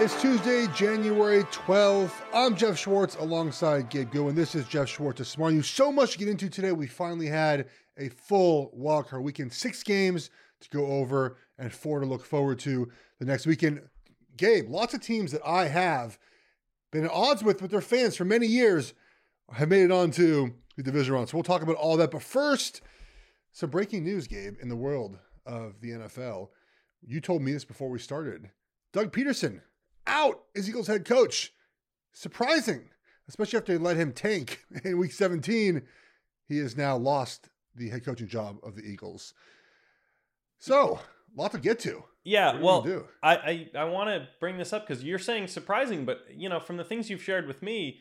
It's Tuesday, January 12th. I'm Jeff Schwartz alongside Gabe Goodwin. This is Jeff Schwartz this morning. So much to get into today. We finally had a full wildcard weekend, six games to go over and four to look forward to the next weekend. Gabe, lots of teams that I have been at odds with with their fans for many years have made it on to the division round. So we'll talk about all that. But first, some breaking news, Gabe, in the world of the NFL. You told me this before we started. Doug Pederson out as Eagles head coach. Surprising, especially after they let him tank in week 17. He has now lost the head coaching job of the Eagles. So, a lot to get to. Yeah, well, I I, I want to bring this up because you're saying surprising, but you know, from the things you've shared with me,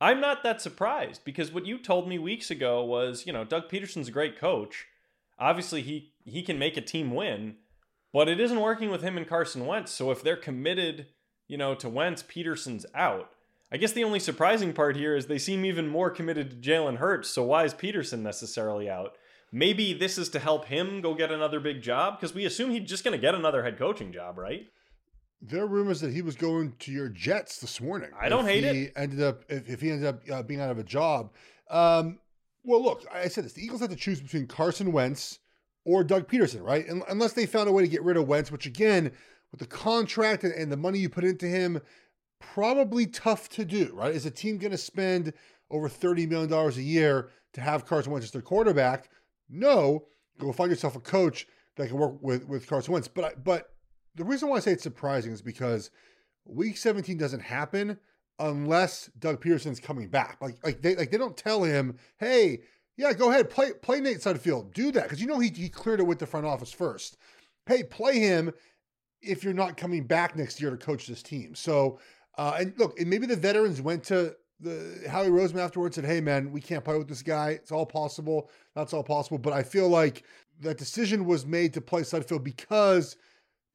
I'm not that surprised because what you told me weeks ago was, you know, Doug Pederson's a great coach. Obviously, he he can make a team win, but it isn't working with him and Carson Wentz. So if they're committed, you know, to Wentz, Pederson's out. I guess the only surprising part here is they seem even more committed to Jalen Hurts. So why is Pederson necessarily out? maybe this is to help him go get another big job because we assume he's just going to get another head coaching job, right? There are rumors that he was going to your Jets this morning. I don't hate it. Ended up if, if he ended up uh, being out of a job. Um, well, look, I said this: the Eagles have to choose between Carson Wentz or Doug Pederson, right? And, unless they found a way to get rid of Wentz, which again, with the contract and, and the money you put into him, probably tough to do, right? Is a team going to spend over thirty million dollars a year to have Carson Wentz as their quarterback? No, go find yourself a coach that can work with with Carson Wentz. But I, but the reason why I say it's surprising is because Week 17 doesn't happen unless Doug Pederson's coming back. Like like they like they don't tell him, hey, yeah, go ahead, play play Nate Sudfeld, do that because you know he he cleared it with the front office first. Hey, play him if you're not coming back next year to coach this team. So. Uh, and look, and maybe the veterans went to the Howie Roseman afterwards and said, "Hey, man, we can't play with this guy. It's all possible. That's all possible." But I feel like that decision was made to play Sudfeld because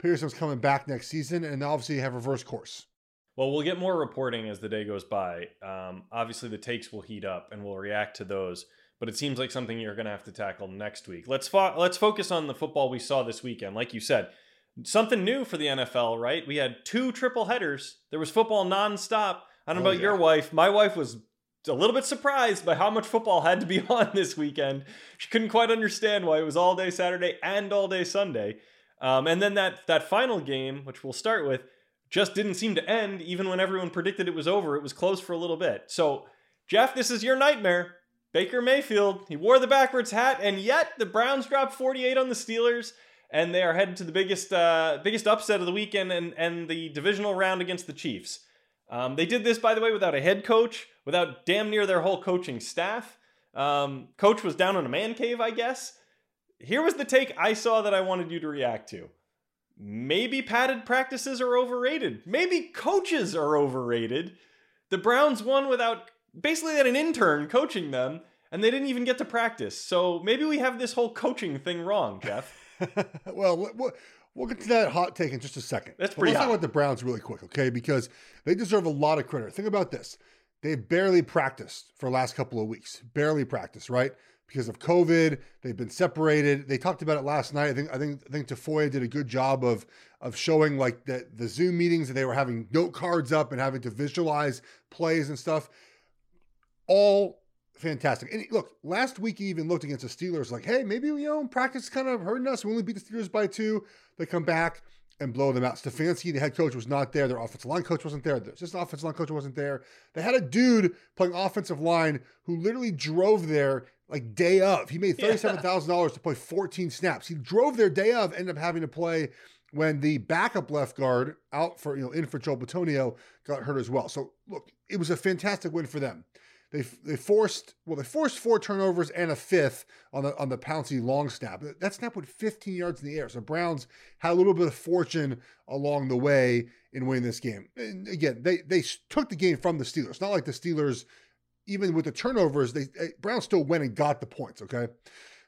Pederson's coming back next season, and obviously have reverse course. Well, we'll get more reporting as the day goes by. Um, obviously, the takes will heat up, and we'll react to those. But it seems like something you're going to have to tackle next week. Let's fo- let's focus on the football we saw this weekend. Like you said, something new for the NFL, right? We had two triple headers. There was football nonstop I don't know Oh, about your wife. My wife was a little bit surprised by how much football had to be on this weekend. She couldn't quite understand why it was all day Saturday and all day Sunday. Um, and then that that final game, which we'll start with, just didn't seem to end. Even when everyone predicted it was over, it was close for a little bit. So, Jeff, this is your nightmare. Baker Mayfield, he wore the backwards hat, and yet the Browns dropped 48 on the Steelers, and they are headed to the biggest uh, biggest upset of the weekend and, and the divisional round against the Chiefs. Um, they did this, by the way, without a head coach, without damn near their whole coaching staff. Um, coach was down in a man cave, I guess. Here was the take I saw that I wanted you to react to. Maybe padded practices are overrated. Maybe coaches are overrated. The Browns won without basically had an intern coaching them, and they didn't even get to practice. So maybe we have this whole coaching thing wrong, Jeff. well, we'll, we'll get to that hot take in just a second. That's But pretty Let's talk about the Browns really quick, okay? Because they deserve a lot of credit. Think about this. They barely practiced for the last couple of weeks. Barely practiced, right? Because of COVID, they've been separated. They talked about it last night. I think I think I think Tafoya did a good job of of showing like the the Zoom meetings that they were having note cards up and having to visualize plays and stuff. All fantastic. And look, last week he even looked against the Steelers like, hey, maybe you know practice kind of hurting us. We only beat the Steelers by two. They come back and blow them out. Stefanski, the head coach, was not there. Their offensive line coach wasn't there. Their assistant offensive line coach wasn't there. They had a dude playing offensive line who literally drove there like day of. He made thirty-seven thousand dollars to play fourteen snaps. He drove there day of, ended up having to play when the backup left guard out for you know in for Joe Bitonio got hurt as well. So look, it was a fantastic win for them. They they forced well they forced four turnovers and a fifth on the on the Pouncey long snap. That snap went 15 yards in the air. So Browns had a little bit of fortune along the way in winning this game. And again, they they took the game from the Steelers. Not like the Steelers even with the turnovers, they eh, Browns still went and got the points, okay?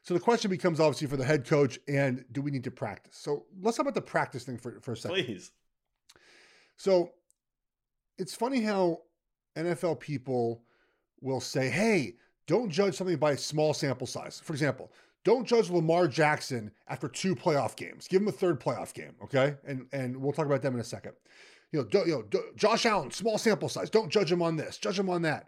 So the question becomes obviously for the head coach and do we need to practice? So let's talk about the practice thing for, for a second. Please. So it's funny how NFL people will say, hey, don't judge something by a small sample size. For example, don't judge Lamar Jackson after two playoff games. Give him a third playoff game, okay? And and we'll talk about them in a second. You know, don't, you know, don't- Josh Allen, small sample size. Don't judge him on this. Judge him on that.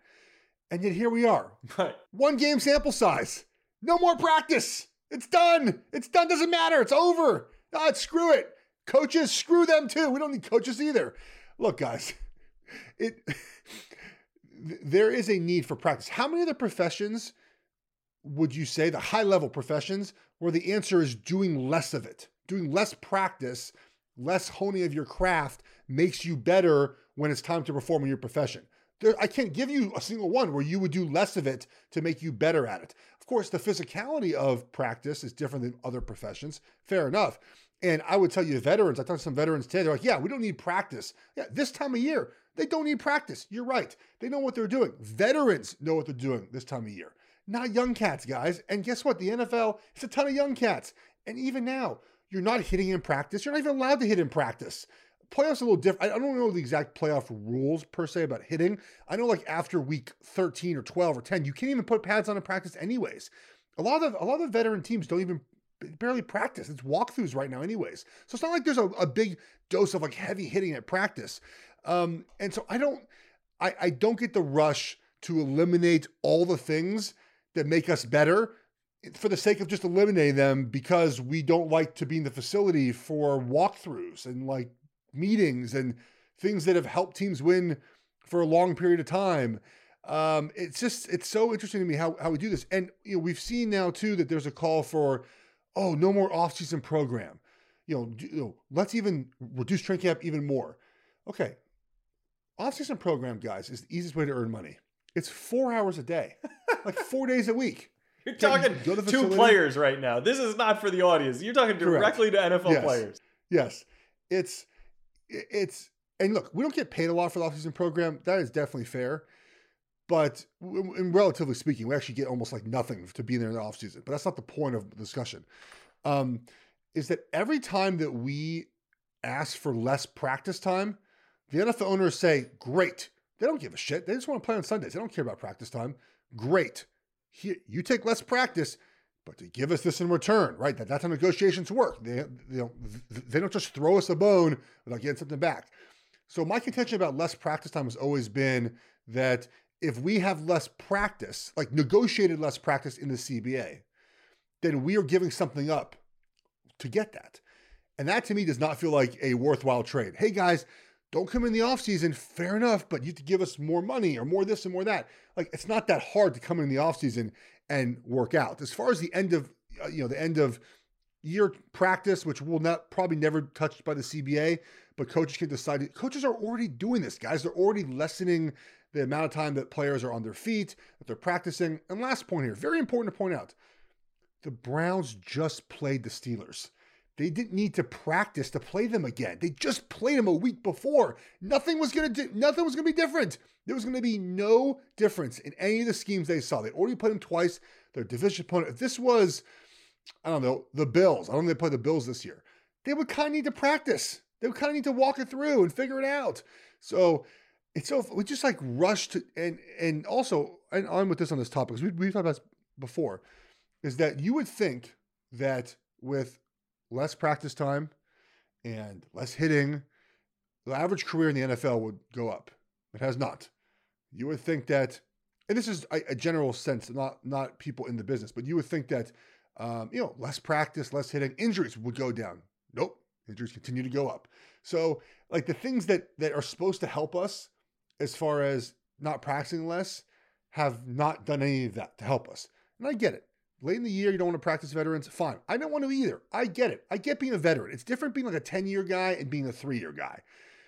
And yet here we are, Right. one game sample size. No more practice. It's done. It's done. Doesn't matter. It's over. Ah, screw it. Coaches, screw them too. We don't need coaches either. Look, guys, it there is a need for practice. How many of the professions would you say the high level professions where the answer is doing less of it, doing less practice, less honing of your craft makes you better when it's time to perform in your profession? There, I can't give you a single one where you would do less of it to make you better at it. Of course, the physicality of practice is different than other professions. Fair enough. And I would tell you, veterans, I talked to some veterans today, they're like, yeah, we don't need practice. Yeah, this time of year, they don't need practice. You're right. They know what they're doing. Veterans know what they're doing this time of year, not young cats, guys. And guess what? The NFL, it's a ton of young cats. And even now, you're not hitting in practice. You're not even allowed to hit in practice. Playoffs are a little different. I don't know the exact playoff rules per se about hitting. I know like after week 13 or 12 or 10, you can't even put pads on in practice anyways. A lot of a lot of veteran teams don't even barely practice. It's walkthroughs right now, anyways. So it's not like there's a, a big dose of like heavy hitting at practice. Um, and so I don't I, I don't get the rush to eliminate all the things that make us better for the sake of just eliminating them because we don't like to be in the facility for walkthroughs and like meetings and things that have helped teams win for a long period of time. Um, it's just it's so interesting to me how how we do this, and you know we've seen now too that there's a call for oh no more offseason program, you know, do- you know let's even reduce training camp even more. Okay, offseason program guys is the easiest way to earn money. It's four hours a day, like four days a week. You're talking to two players right now. This is not for the audience. You're talking Correct. directly to NFL Yes. players. Yes, it's it's and look, we don't get paid a lot for the offseason program. That is definitely fair. But in relatively speaking, we actually get almost like nothing to be there in the offseason. But that's not the point of the discussion. Um, is that every time that we ask for less practice time, the NFL owners say, "Great." They don't give a shit. They just want to play on Sundays. They don't care about practice time. Great. Here, you take less practice, but to give us this in return, right? That, that's how negotiations work. They, they, don't, they don't just throw us a bone without getting something back. So my contention about less practice time has always been that if we have less practice, like negotiated less practice in the CBA, then we are giving something up to get that. And that to me does not feel like a worthwhile trade. Hey guys, don't come in the offseason, fair enough, but you have to give us more money or more this and more that. Like it's not that hard to come in the offseason and work out. As far as the end of uh, you know, the end of year practice, which will not probably never touched by the CBA, but coaches can decide. Coaches are already doing this, guys. They're already lessening the amount of time that players are on their feet, that they're practicing. And last point here, very important to point out the Browns just played the Steelers. They didn't need to practice to play them again. They just played them a week before. Nothing was gonna do, nothing was gonna be different. There was gonna be no difference in any of the schemes they saw. They already played them twice. Their division opponent. If this was, I don't know, the Bills. I don't think they play the Bills this year. They would kind of need to practice. They would kind of need to walk it through and figure it out. So it's so we just like rushed and and also and on with this on this topic because we we've talked about this before, is that you would think that with less practice time and less hitting, the average career in the NFL would go up. It has not. You would think that, and this is a, a general sense, not not people in the business, but you would think that um, you know less practice, less hitting, injuries would go down. Nope, injuries continue to go up. So like the things that that are supposed to help us as far as not practicing less have not done any of that to help us. And I get it. Late in the year, you don't want to practice veterans. Fine. I don't want to either. I get it. I get being a veteran. It's different being like a 10 year guy and being a three year guy.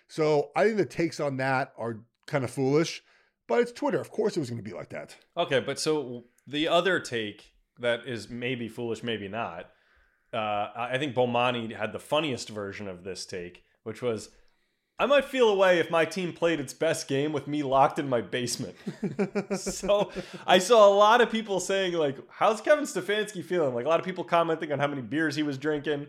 So I think the takes on that are kind of foolish, but it's Twitter. Of course it was going to be like that. Okay, but so the other take that is maybe foolish, maybe not. Uh, I think Bomani had the funniest version of this take, which was I might feel a way if my team played its best game with me locked in my basement. so I saw a lot of people saying, like, how's Kevin Stefanski feeling? Like a lot of people commenting on how many beers he was drinking.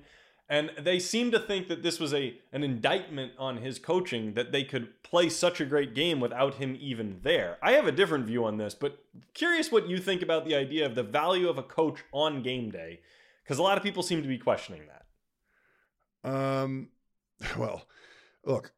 And they seem to think that this was a an indictment on his coaching that they could play such a great game without him even there. I have a different view on this, but curious what you think about the idea of the value of a coach on game day, because a lot of people seem to be questioning that. Um, well, look,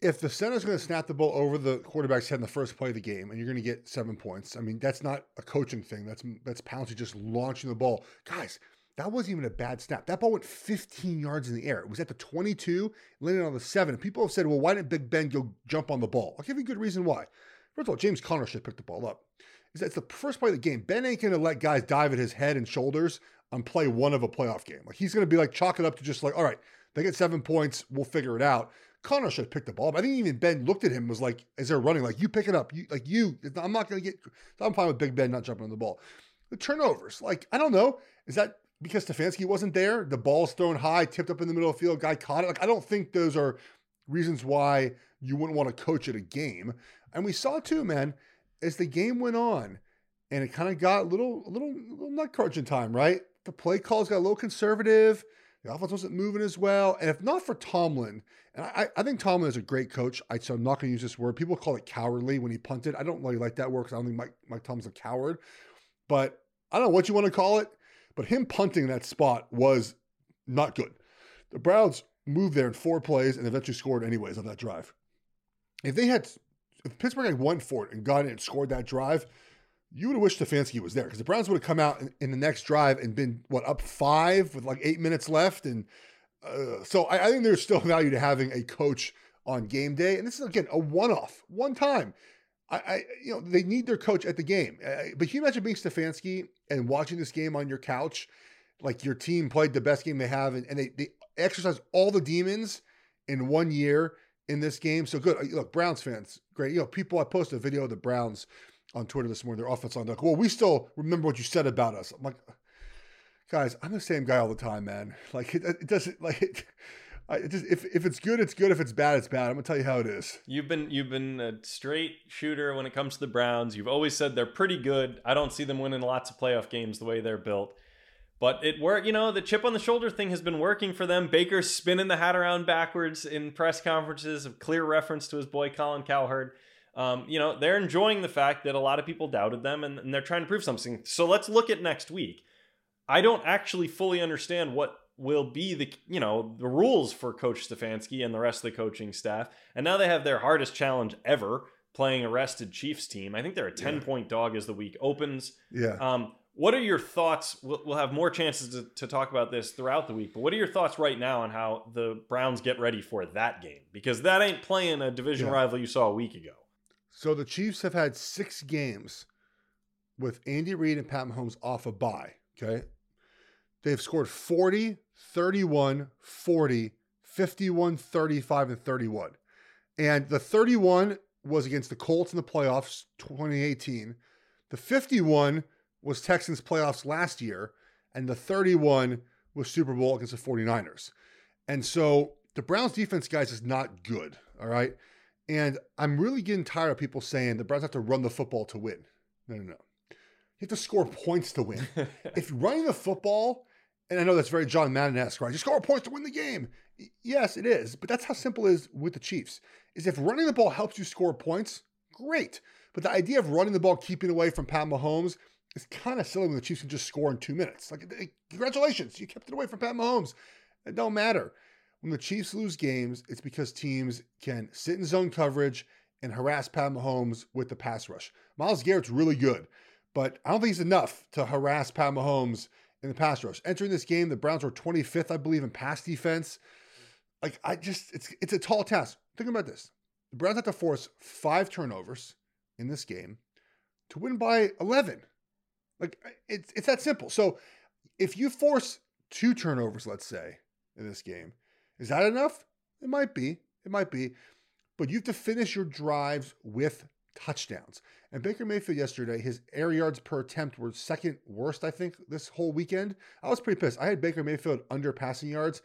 if the center's going to snap the ball over the quarterback's head in the first play of the game, and you're going to get seven points, I mean that's not a coaching thing. That's that's Pouncey just launching the ball, guys. That wasn't even a bad snap. That ball went 15 yards in the air. It was at the 22, landed on the seven. People have said, well, why didn't Big Ben go jump on the ball? I'll give you a good reason why. First of all, James Conner should pick the ball up. Is that it's the first play of the game. Ben ain't to let guys dive at his head and shoulders on play one of a playoff game. Like he's to be like chalk it up to just like, all right, they get seven points, we'll figure it out. Conner should have picked the ball. But I think even Ben looked at him was like, as they're running, like, you pick it up. You like you, I'm not gonna get I'm fine with Big Ben not jumping on the ball. The turnovers, like, I don't know. Is that because Stefanski wasn't there? The ball's thrown high, tipped up in the middle of the field, guy caught it. Like, I don't think those are reasons why you wouldn't want to coach at a game. And we saw too, man, as the game went on, and it kind of got a little, a little, a little nut crunching time, right? The play calls got a little conservative. The offense wasn't moving as well. And if not for Tomlin, and I, I think Tomlin is a great coach, I, so I'm not going to use this word. People call it cowardly when he punted. I don't really like that word because I don't think Mike, Mike Tomlin's a coward. But I don't know what you want to call it. But him punting that spot was not good. The Browns moved there in four plays and eventually scored anyways on that drive. If they had, if Pittsburgh had won for it and got it and scored that drive, you would have wished Stefanski was there because the Browns would have come out in, in, the next drive and been what up five with like eight minutes left, and uh, so I, I, think there's still value to having a coach on game day, and this is again a one-off, one time. I, I you know they need their coach at the game, uh, but can you imagine being Stefanski and watching this game on your couch, like your team played the best game they have, and, and they they exercise all the demons in one year in this game. So good. Look, Browns fans, great. You know, people. I posted a video of the Browns on Twitter this morning, their offense line. Like, well, we still remember what you said about us. I'm like, guys, I'm the same guy all the time, man. Like, it, it doesn't like it. I just if if it's good, it's good. If it's bad, it's bad. I'm gonna tell you how it is. You've been you've been a straight shooter when it comes to the Browns. You've always said they're pretty good. I don't see them winning lots of playoff games the way they're built. But it worked, you know, the chip on the shoulder thing has been working for them. Baker's spinning the hat around backwards in press conferences, a clear reference to his boy Colin Cowherd um, you know, they're enjoying the fact that a lot of people doubted them and, and they're trying to prove something. So let's look at next week. I don't actually fully understand what will be the you know the rules for Coach Stefanski and the rest of the coaching staff. And now they have their hardest challenge ever playing a rested Chiefs team. I think they're a ten yeah. point dog as the week opens. Yeah. Um, what are your thoughts? We'll, we'll have more chances to, to, talk about this throughout the week, but what are your thoughts right now on how the Browns get ready for that game? Because that ain't playing a division yeah. rival you saw a week ago. So the Chiefs have had six games with Andy Reid and Pat Mahomes off a bye. Okay. They've scored 40, 31, 40, 51, 35, and 31. And the 31 was against the Colts in the playoffs 2018. The 51 was Texans playoffs last year, and the 31 was Super Bowl against the 49ers. And so the Browns defense, guys, is not good. All right. And I'm really getting tired of people saying the Browns have to run the football to win. No, no, no. You have to score points to win. if running the football, and I know that's very John Madden esque, right? You score points to win the game. Yes, it is. But that's how simple it is with the Chiefs. Is if running the ball helps you score points, great. But the idea of running the ball, keeping away from Pat Mahomes, is kind of silly when the Chiefs can just score in two minutes. Like, congratulations, you kept it away from Pat Mahomes. It don't matter. When the Chiefs lose games, it's because teams can sit in zone coverage and harass Pat Mahomes with the pass rush. Myles Garrett's really good, but I don't think he's enough to harass Pat Mahomes in the pass rush. Entering this game, the Browns were 25th, I believe, in pass defense. Like I just, it's it's a tall task. Think about this: the Browns have to force five turnovers in this game to win by 11. Like it's it's that simple. So if you force two turnovers, let's say, in this game, is that enough? It might be. It might be. But you have to finish your drives with touchdowns. And Baker Mayfield yesterday, his air yards per attempt were second worst, I think, this whole weekend. I was pretty pissed. I had Baker Mayfield under passing yards.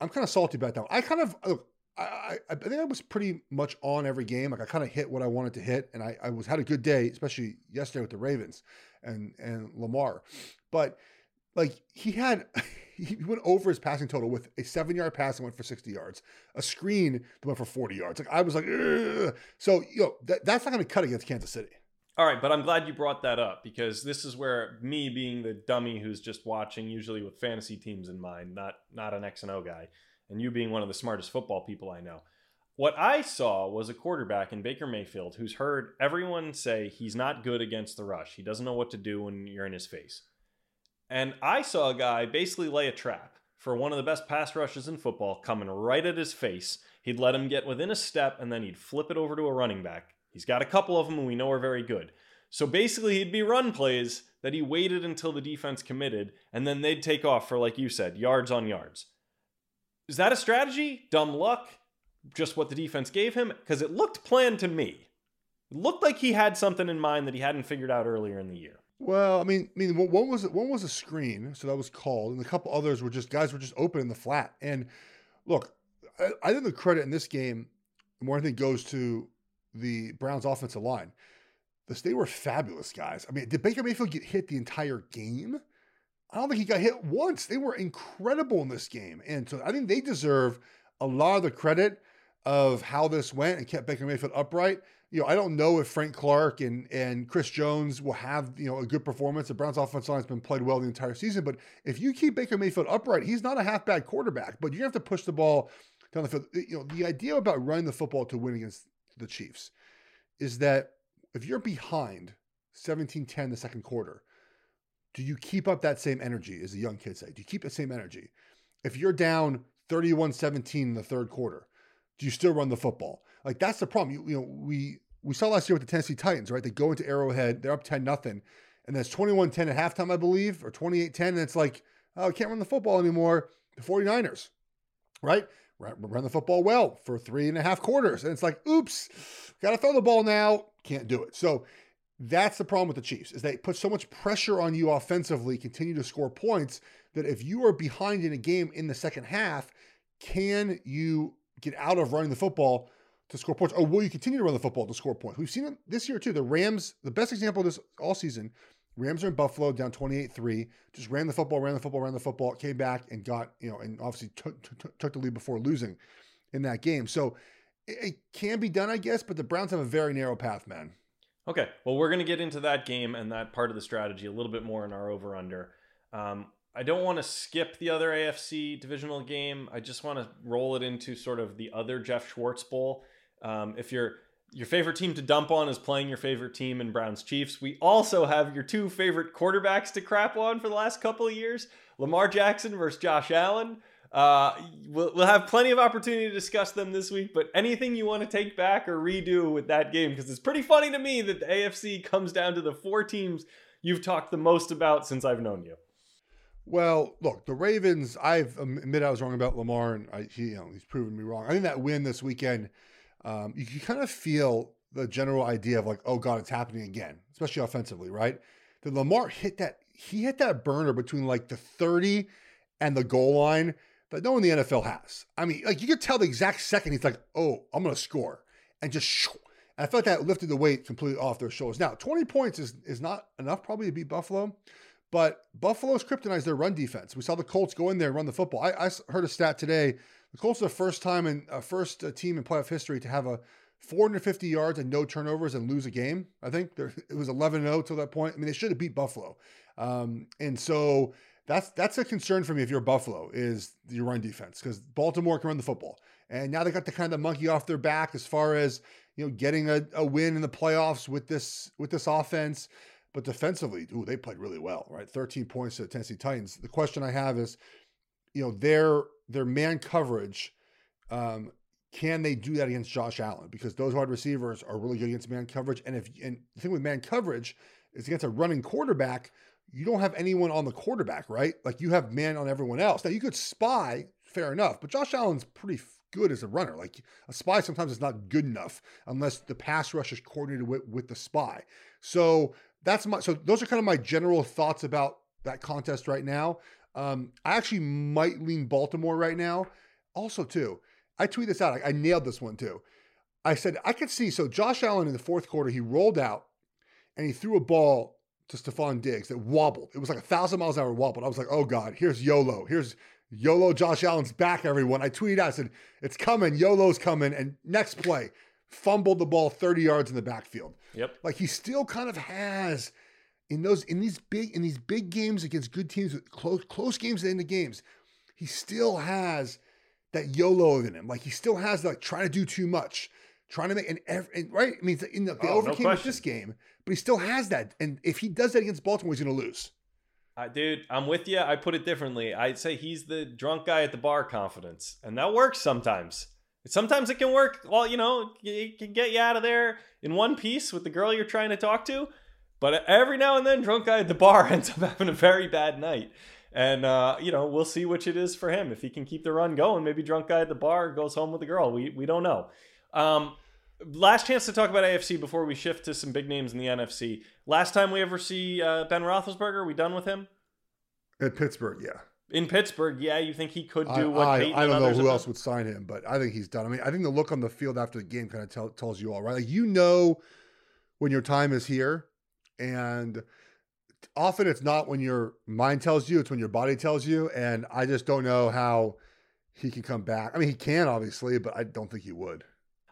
I'm kind of salty about that. I kind of look. I, I, think I was pretty much on every game. Like I kind of hit what I wanted to hit, and I, I was had a good day, especially yesterday with the Ravens and and Lamar. But like he had he went over his passing total with a seven yard pass and went for 60 yards, a screen that went for 40 yards. Like I was like, Ugh. so you know that, that's not going to cut against Kansas City. All right, but I'm glad you brought that up because this is where me being the dummy who's just watching, usually with fantasy teams in mind, not not an X and O guy, and you being one of the smartest football people I know. What I saw was a quarterback in Baker Mayfield who's heard everyone say he's not good against the rush. He doesn't know what to do when you're in his face. And I saw a guy basically lay a trap for one of the best pass rushes in football coming right at his face. He'd let him get within a step and then he'd flip it over to a running back. He's got a couple of them and we know are very good. So basically, he'd be run plays that he waited until the defense committed and then they'd take off for, like you said, yards on yards. Is that a strategy? Dumb luck? Just what the defense gave him? Because it looked planned to me. It looked like he had something in mind that he hadn't figured out earlier in the year. Well, I mean, I mean, one was it one was a screen, so that was called, and a couple others were just guys were just open in the flat. And look, I, I think the credit in this game more I think goes to the Browns' offensive line. The they were fabulous guys. I mean, did Baker Mayfield get hit the entire game? I don't think he got hit once. They were incredible in this game, and so I think they deserve a lot of the credit of how this went and kept Baker Mayfield upright you know, I don't know if Frank Clark and and Chris Jones will have you know a good performance. The Browns' offensive line has been played well the entire season, but if you keep Baker Mayfield upright, he's not a half bad quarterback. But you have to push the ball down the field. You know, the idea about running the football to win against the Chiefs is that if you're behind 17-10 the second quarter, do you keep up that same energy, as the young kids say? Do you keep the same energy? If you're down 31-17 in the third quarter, do you still run the football? Like that's the problem. You, you know, we we saw last year with the Tennessee Titans, right? They go into Arrowhead, they're up 10 nothing, and then it's 21-10 at halftime, I believe, or 28-10, and it's like, oh, I can't run the football anymore. The 49ers, right? Run the football well for three and a half quarters. And it's like, oops, gotta throw the ball now. Can't do it. So that's the problem with the Chiefs, is they put so much pressure on you offensively, continue to score points, that if you are behind in a game in the second half, can you get out of running the football to score points, or will you continue to run the football to score points? We've seen it this year too. The Rams, the best example of this all season, Rams are in Buffalo down 28-3, just ran the football, ran the football, ran the football, came back and got, you know, and obviously took, took, took the lead before losing in that game. So it, it can be done, I guess, but the Browns have a very narrow path, man. Okay. Well, we're going to get into that game and that part of the strategy a little bit more in our over under. Um, I don't want to skip the other AFC divisional game. I just want to roll it into sort of the other Jeff Schwartz Bowl. Um, if your your favorite team to dump on is playing your favorite team in Browns Chiefs, we also have your two favorite quarterbacks to crap on for the last couple of years: Lamar Jackson versus Josh Allen. Uh, we'll, we'll have plenty of opportunity to discuss them this week, but anything you want to take back or redo with that game, because it's pretty funny to me that the AFC comes down to the four teams you've talked the most about since I've known you. Well, look, the Ravens. I've admit I was wrong about Lamar, and I, he, you know, he's proven me wrong. I think that win this weekend, um, you can kind of feel the general idea of like, oh god, it's happening again, especially offensively, right? That Lamar hit that he hit that burner between like the thirty and the goal line that no one in the NFL has. I mean, like you could tell the exact second he's like, oh, I'm gonna score, and just. Shoo, I felt that lifted the weight completely off their shoulders. Now, 20 points is, is not enough probably to beat Buffalo, but Buffalo's kryptonized their run defense. We saw the Colts go in there and run the football. I, I heard a stat today. The Colts are the first time in uh, first uh, team in playoff history to have a 450 yards and no turnovers and lose a game. I think there, it was 11 0 till that point. I mean, they should have beat Buffalo. Um, and so that's that's a concern for me if you're Buffalo is your run defense because Baltimore can run the football. And now they got the kind of monkey off their back as far as you know getting a, a win in the playoffs with this with this offense. But defensively, ooh, they played really well, right? 13 points to the Tennessee Titans. The question I have is, you know, their their man coverage, um, can they do that against Josh Allen? Because those wide receivers are really good against man coverage. And if and the thing with man coverage is against a running quarterback, you don't have anyone on the quarterback, right? Like you have man on everyone else. Now you could spy, fair enough, but Josh Allen's pretty good as a runner. Like a spy sometimes is not good enough unless the pass rush is coordinated with, with the spy. So that's my so those are kind of my general thoughts about that contest right now. Um, I actually might lean Baltimore right now. Also, too, I tweet this out. I, I nailed this one too. I said I could see so Josh Allen in the fourth quarter he rolled out and he threw a ball to Stefon Diggs that wobbled. It was like a thousand miles an hour wobbled. I was like, oh God, here's YOLO. Here's YOLO Josh Allen's back, everyone. I tweeted out, I said, it's coming, YOLO's coming. And next play, fumbled the ball 30 yards in the backfield. Yep. Like he still kind of has in those in these big in these big games against good teams with close close games at the end of games, he still has that YOLO in him. Like he still has like trying to do too much, trying to make and, and right. I mean, in the, they Oh, no overcame with this game, but he still has that. And if he does that against Baltimore, he's going to lose. Uh, dude, I'm with you. I put it differently. I'd say he's the drunk guy at the bar confidence, and that works sometimes. Sometimes it can work. Well, you know, it can get you out of there in one piece with the girl you're trying to talk to. But every now and then, drunk guy at the bar ends up having a very bad night. And uh, you know, we'll see which it is for him. If he can keep the run going, maybe drunk guy at the bar goes home with the girl. We we don't know. Um, last chance to talk about AFC before we shift to some big names in the NFC. Last time we ever see uh, Ben Roethlisberger, are we done with him? At Pittsburgh, yeah. In Pittsburgh, yeah, you think he could I, do what I, Peyton I don't know who else would sign him, but I think he's done. I mean, I think the look on the field after the game kind of tell, tells you all, right? Like you know when your time is here, and often it's not when your mind tells you; it's when your body tells you. And I just don't know how he can come back. I mean, he can obviously, but I don't think he would.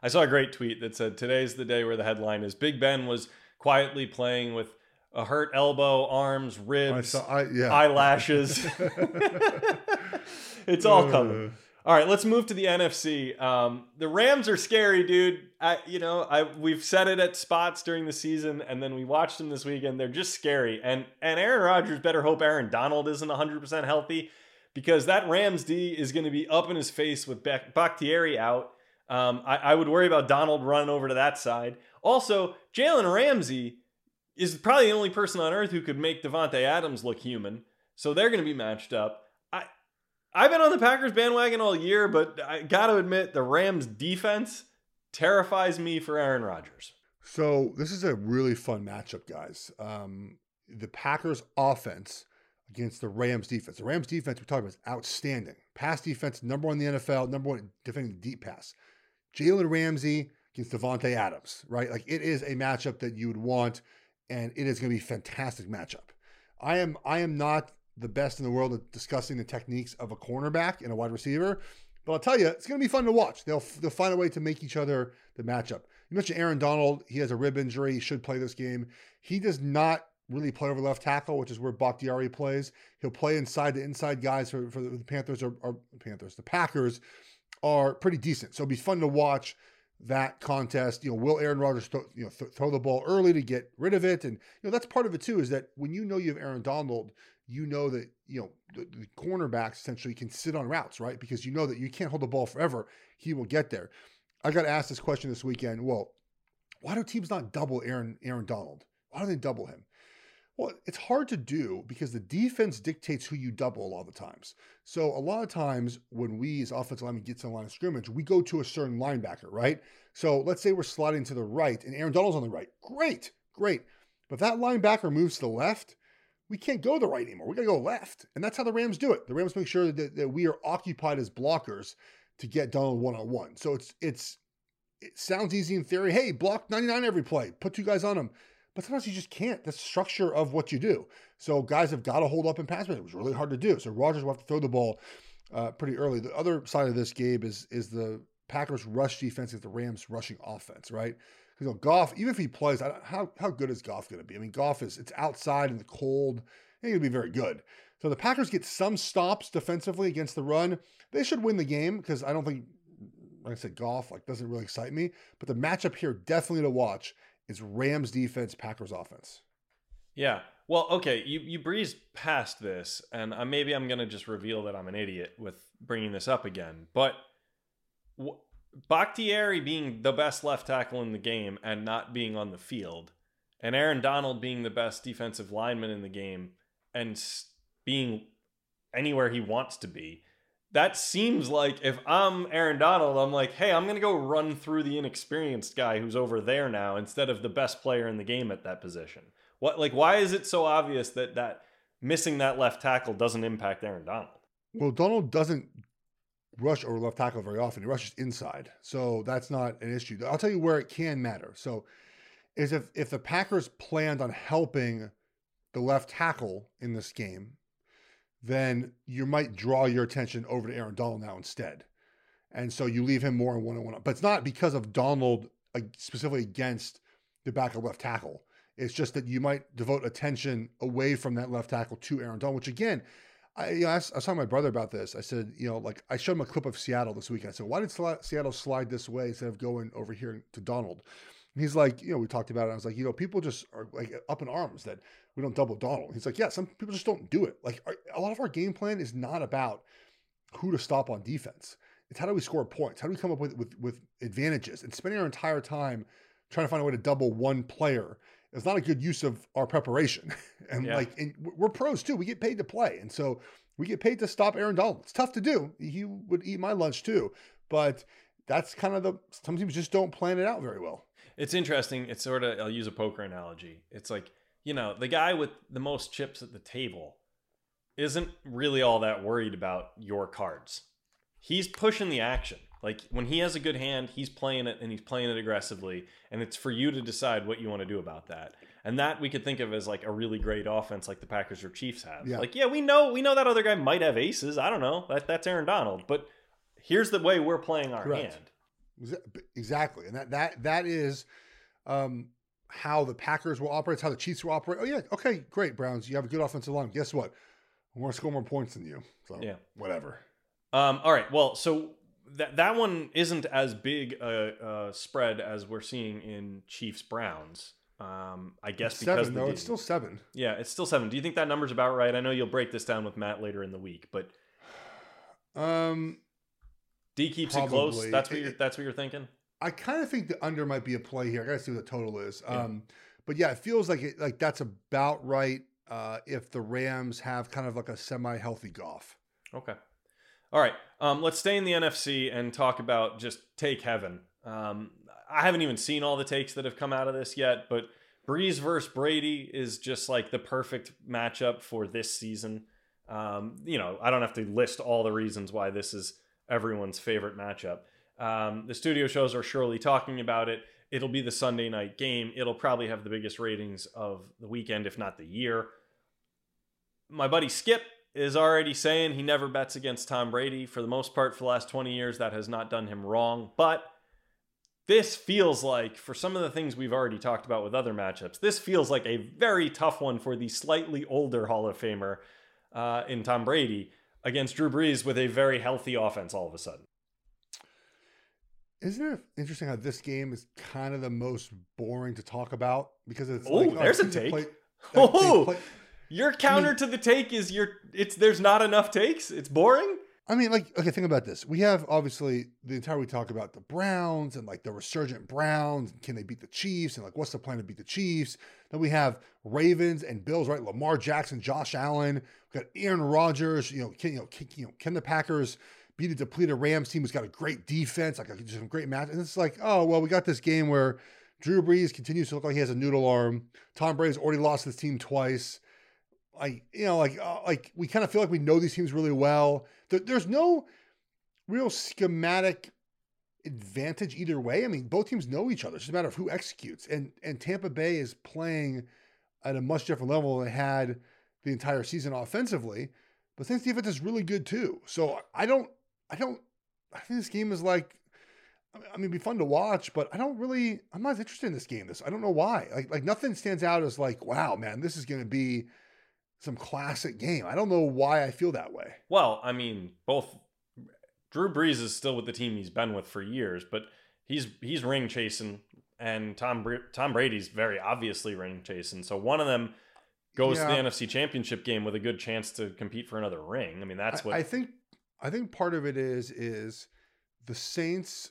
I saw a great tweet that said, "Today's the day where the headline is Big Ben was quietly playing with a hurt elbow, arms, I ribs, saw, I, yeah, eyelashes. it's all coming. Uh, All right, let's move to the NFC. Um, the Rams are scary, dude. I, you know, I we've said it at spots during the season, and then we watched them this weekend. They're just scary, and and Aaron Rodgers better hope Aaron Donald isn't 100 percent healthy, because that Rams D is going to be up in his face with Bak- Bakhtiari out. Um, I, I would worry about Donald running over to that side. Also, Jalen Ramsey is probably the only person on earth who could make Davante Adams look human. So they're going to be matched up. I've been on the Packers bandwagon all year, but I got to admit the Rams defense terrifies me for Aaron Rodgers. So this is a really fun matchup, guys. Um, the Packers offense against the Rams defense. The Rams defense we talked about is outstanding. Pass defense, number one in the NFL, number one defending the deep pass. Jalen Ramsey against Davante Adams, right? Like it is a matchup that you would want, and it is going to be a fantastic matchup. I am I am not the best in the world at discussing the techniques of a cornerback and a wide receiver, but I'll tell you, it's going to be fun to watch. They'll they'll find a way to make each other the matchup. You mentioned Aaron Donald. He has a rib injury. He should play this game. He does not really play over left tackle, which is where Bakhtiari plays. He'll play inside the inside guys for, for the Panthers or, or Panthers. The Packers are pretty decent, so it'll be fun to watch that contest. You know, will Aaron Rodgers th- you know th- throw the ball early to get rid of it? And you know that's part of it too. Is that when you know you have Aaron Donald, you know that you know the, the cornerbacks essentially can sit on routes, right? Because you know that you can't hold the ball forever. He will get there. I got asked this question this weekend. Well, why do teams not double Aaron Aaron Donald? Why don't they double him? Well, it's hard to do because the defense dictates who you double a lot of the times. So a lot of times when we as offensive linemen get to the line of scrimmage, we go to a certain linebacker, right? So let's say we're sliding to the right and Aaron Donald's on the right. Great, great. But that linebacker moves to the left, we can't go the right anymore. We got to go left. And that's how the Rams do it. The Rams make sure that, that we are occupied as blockers to get Donald one on one. So it's it's it sounds easy in theory. Hey, block 99 every play, put two guys on them. But sometimes you just can't. That's the structure of what you do. So guys have got to hold up and pass. It was really hard to do. So Rodgers will have to throw the ball uh, pretty early. The other side of this, Gabe, is is the Packers rush defense against the Rams rushing offense, right? You know, Goff, even if he plays, how how good is Goff going to be? I mean, Goff is it's outside in the cold. He's going to be very good. So the Packers get some stops defensively against the run. They should win the game because I don't think, like I said, Goff like doesn't really excite me. But the matchup here definitely to watch is Rams defense, Packers offense. Yeah. Well, okay, you you breezed past this, and uh, maybe I'm gonna just reveal that I'm an idiot with bringing this up again. But Bakhtiari being the best left tackle in the game and not being on the field, and Aaron Donald being the best defensive lineman in the game and being anywhere he wants to be, that seems like if I'm Aaron Donald, I'm like, hey, I'm gonna go run through the inexperienced guy who's over there now instead of the best player in the game at that position. What like why is it so obvious that that missing that left tackle doesn't impact Aaron Donald? Well, Donald doesn't rush over left tackle very often. He rushes inside, so that's not an issue. I'll tell you where it can matter. So, is if if the Packers planned on helping the left tackle in this game then you might draw your attention over to Aaron Donald now instead. And so you leave him more in one on one. But it's not because of Donald specifically against the backup left tackle. It's just that you might devote attention away from that left tackle to Aaron Donald, which again, I, you know, I, I was talking to my brother about this. I said, you know, like I showed him a clip of Seattle this weekend. I said, why did Seattle slide this way instead of going over here to Donald? And he's like, you know, we talked about it. I was like, you know, people just are like up in arms that we don't double Donald. He's like, yeah, some people just don't do it. Like a lot of our game plan is not about who to stop on defense. It's how do we score points? How do we come up with with, with advantages? And spending our entire time trying to find a way to double one player is not a good use of our preparation. and yeah. like, and we're pros too. We get paid to play, and so we get paid to stop Aaron Donald. It's tough to do. He would eat my lunch too, but that's kind of the some teams just don't plan it out very well. It's interesting. It's sort of I'll use a poker analogy. It's like you know, the guy with the most chips at the table isn't really all that worried about your cards. He's pushing the action. Like when he has a good hand, he's playing it and he's playing it aggressively. And it's for you to decide what you want to do about that. And that we could think of as like a really great offense like the Packers or Chiefs have. Yeah. Like, yeah, we know we know that other guy might have aces. I don't know. That that's Aaron Donald. But here's the way we're playing our Correct. hand. Exactly. And that that that is um how the Packers will operate, how the Chiefs will operate. Oh yeah, okay, great, Browns. You have a good offensive line. Guess what? We're gonna score more points than you. So yeah, whatever. Um, all right. Well, so that that one isn't as big a, a spread as we're seeing in Chiefs Browns. Um, I guess it's because seven, no, it's still seven. Yeah, it's still seven. Do you think that number's about right? I know you'll break this down with Matt later in the week, but um, D keeps probably. it close. That's what it, you're, that's what you're thinking. I kind of think the under might be a play here. I gotta see what the total is. Yeah. Um, but yeah, it feels like it, like that's about right. Uh, if the Rams have kind of like a semi-healthy Goff. Okay. All right. Um, let's stay in the NFC and talk about just take heaven. Um, I haven't even seen all the takes that have come out of this yet, but Brees versus Brady is just like the perfect matchup for this season. Um, you know, I don't have to list all the reasons why this is everyone's favorite matchup. Um, the studio shows are surely talking about it. It'll be the Sunday night game. It'll probably have the biggest ratings of the weekend, if not the year. My buddy Skip is already saying he never bets against Tom Brady. For the most part, for the last 20 years, that has not done him wrong. But this feels like, for some of the things we've already talked about with other matchups, this feels like a very tough one for the slightly older Hall of Famer uh, in Tom Brady against Drew Brees with a very healthy offense all of a sudden. Isn't it interesting how this game is kind of the most boring to talk about because it's oh, like, there's a take. played- like, oh, your counter to the take is your it's there's not enough takes. It's boring. I mean, like, okay, think about this. We have obviously the entire we talk about the Browns and like the resurgent Browns. Can they beat the Chiefs? And like, what's the plan to beat the Chiefs? Then we have Ravens and Bills, right? Lamar Jackson, Josh Allen. We got Aaron Rodgers. You know, can, you know, can, you know, can the Packers beat a depleted Rams team who's got a great defense, like just some great match? And it's like, oh well, we got this game where Drew Brees continues to look like he has a noodle arm. Tom Brady's already lost his team twice. Like you know, like uh, like we kind of feel like we know these teams really well. There, there's no real schematic advantage either way. I mean, both teams know each other. It's just a matter of who executes. And and Tampa Bay is playing at a much different level than they had the entire season offensively. But Saints defense is really good too. So I don't I don't I think this game is like I mean, it'd be fun to watch, but I don't really I'm not interested in this game. This I don't know why. Like like nothing stands out as like, wow, man, this is gonna be some classic game. I don't know why I feel that way. Well, I mean, both Drew Brees is still with the team he's been with for years, but he's he's ring chasing, and Tom Tom Brady's very obviously ring chasing. So one of them goes Yeah. to the NFC Championship game with a good chance to compete for another ring. I mean, that's I- what I think. I think part of it is is the Saints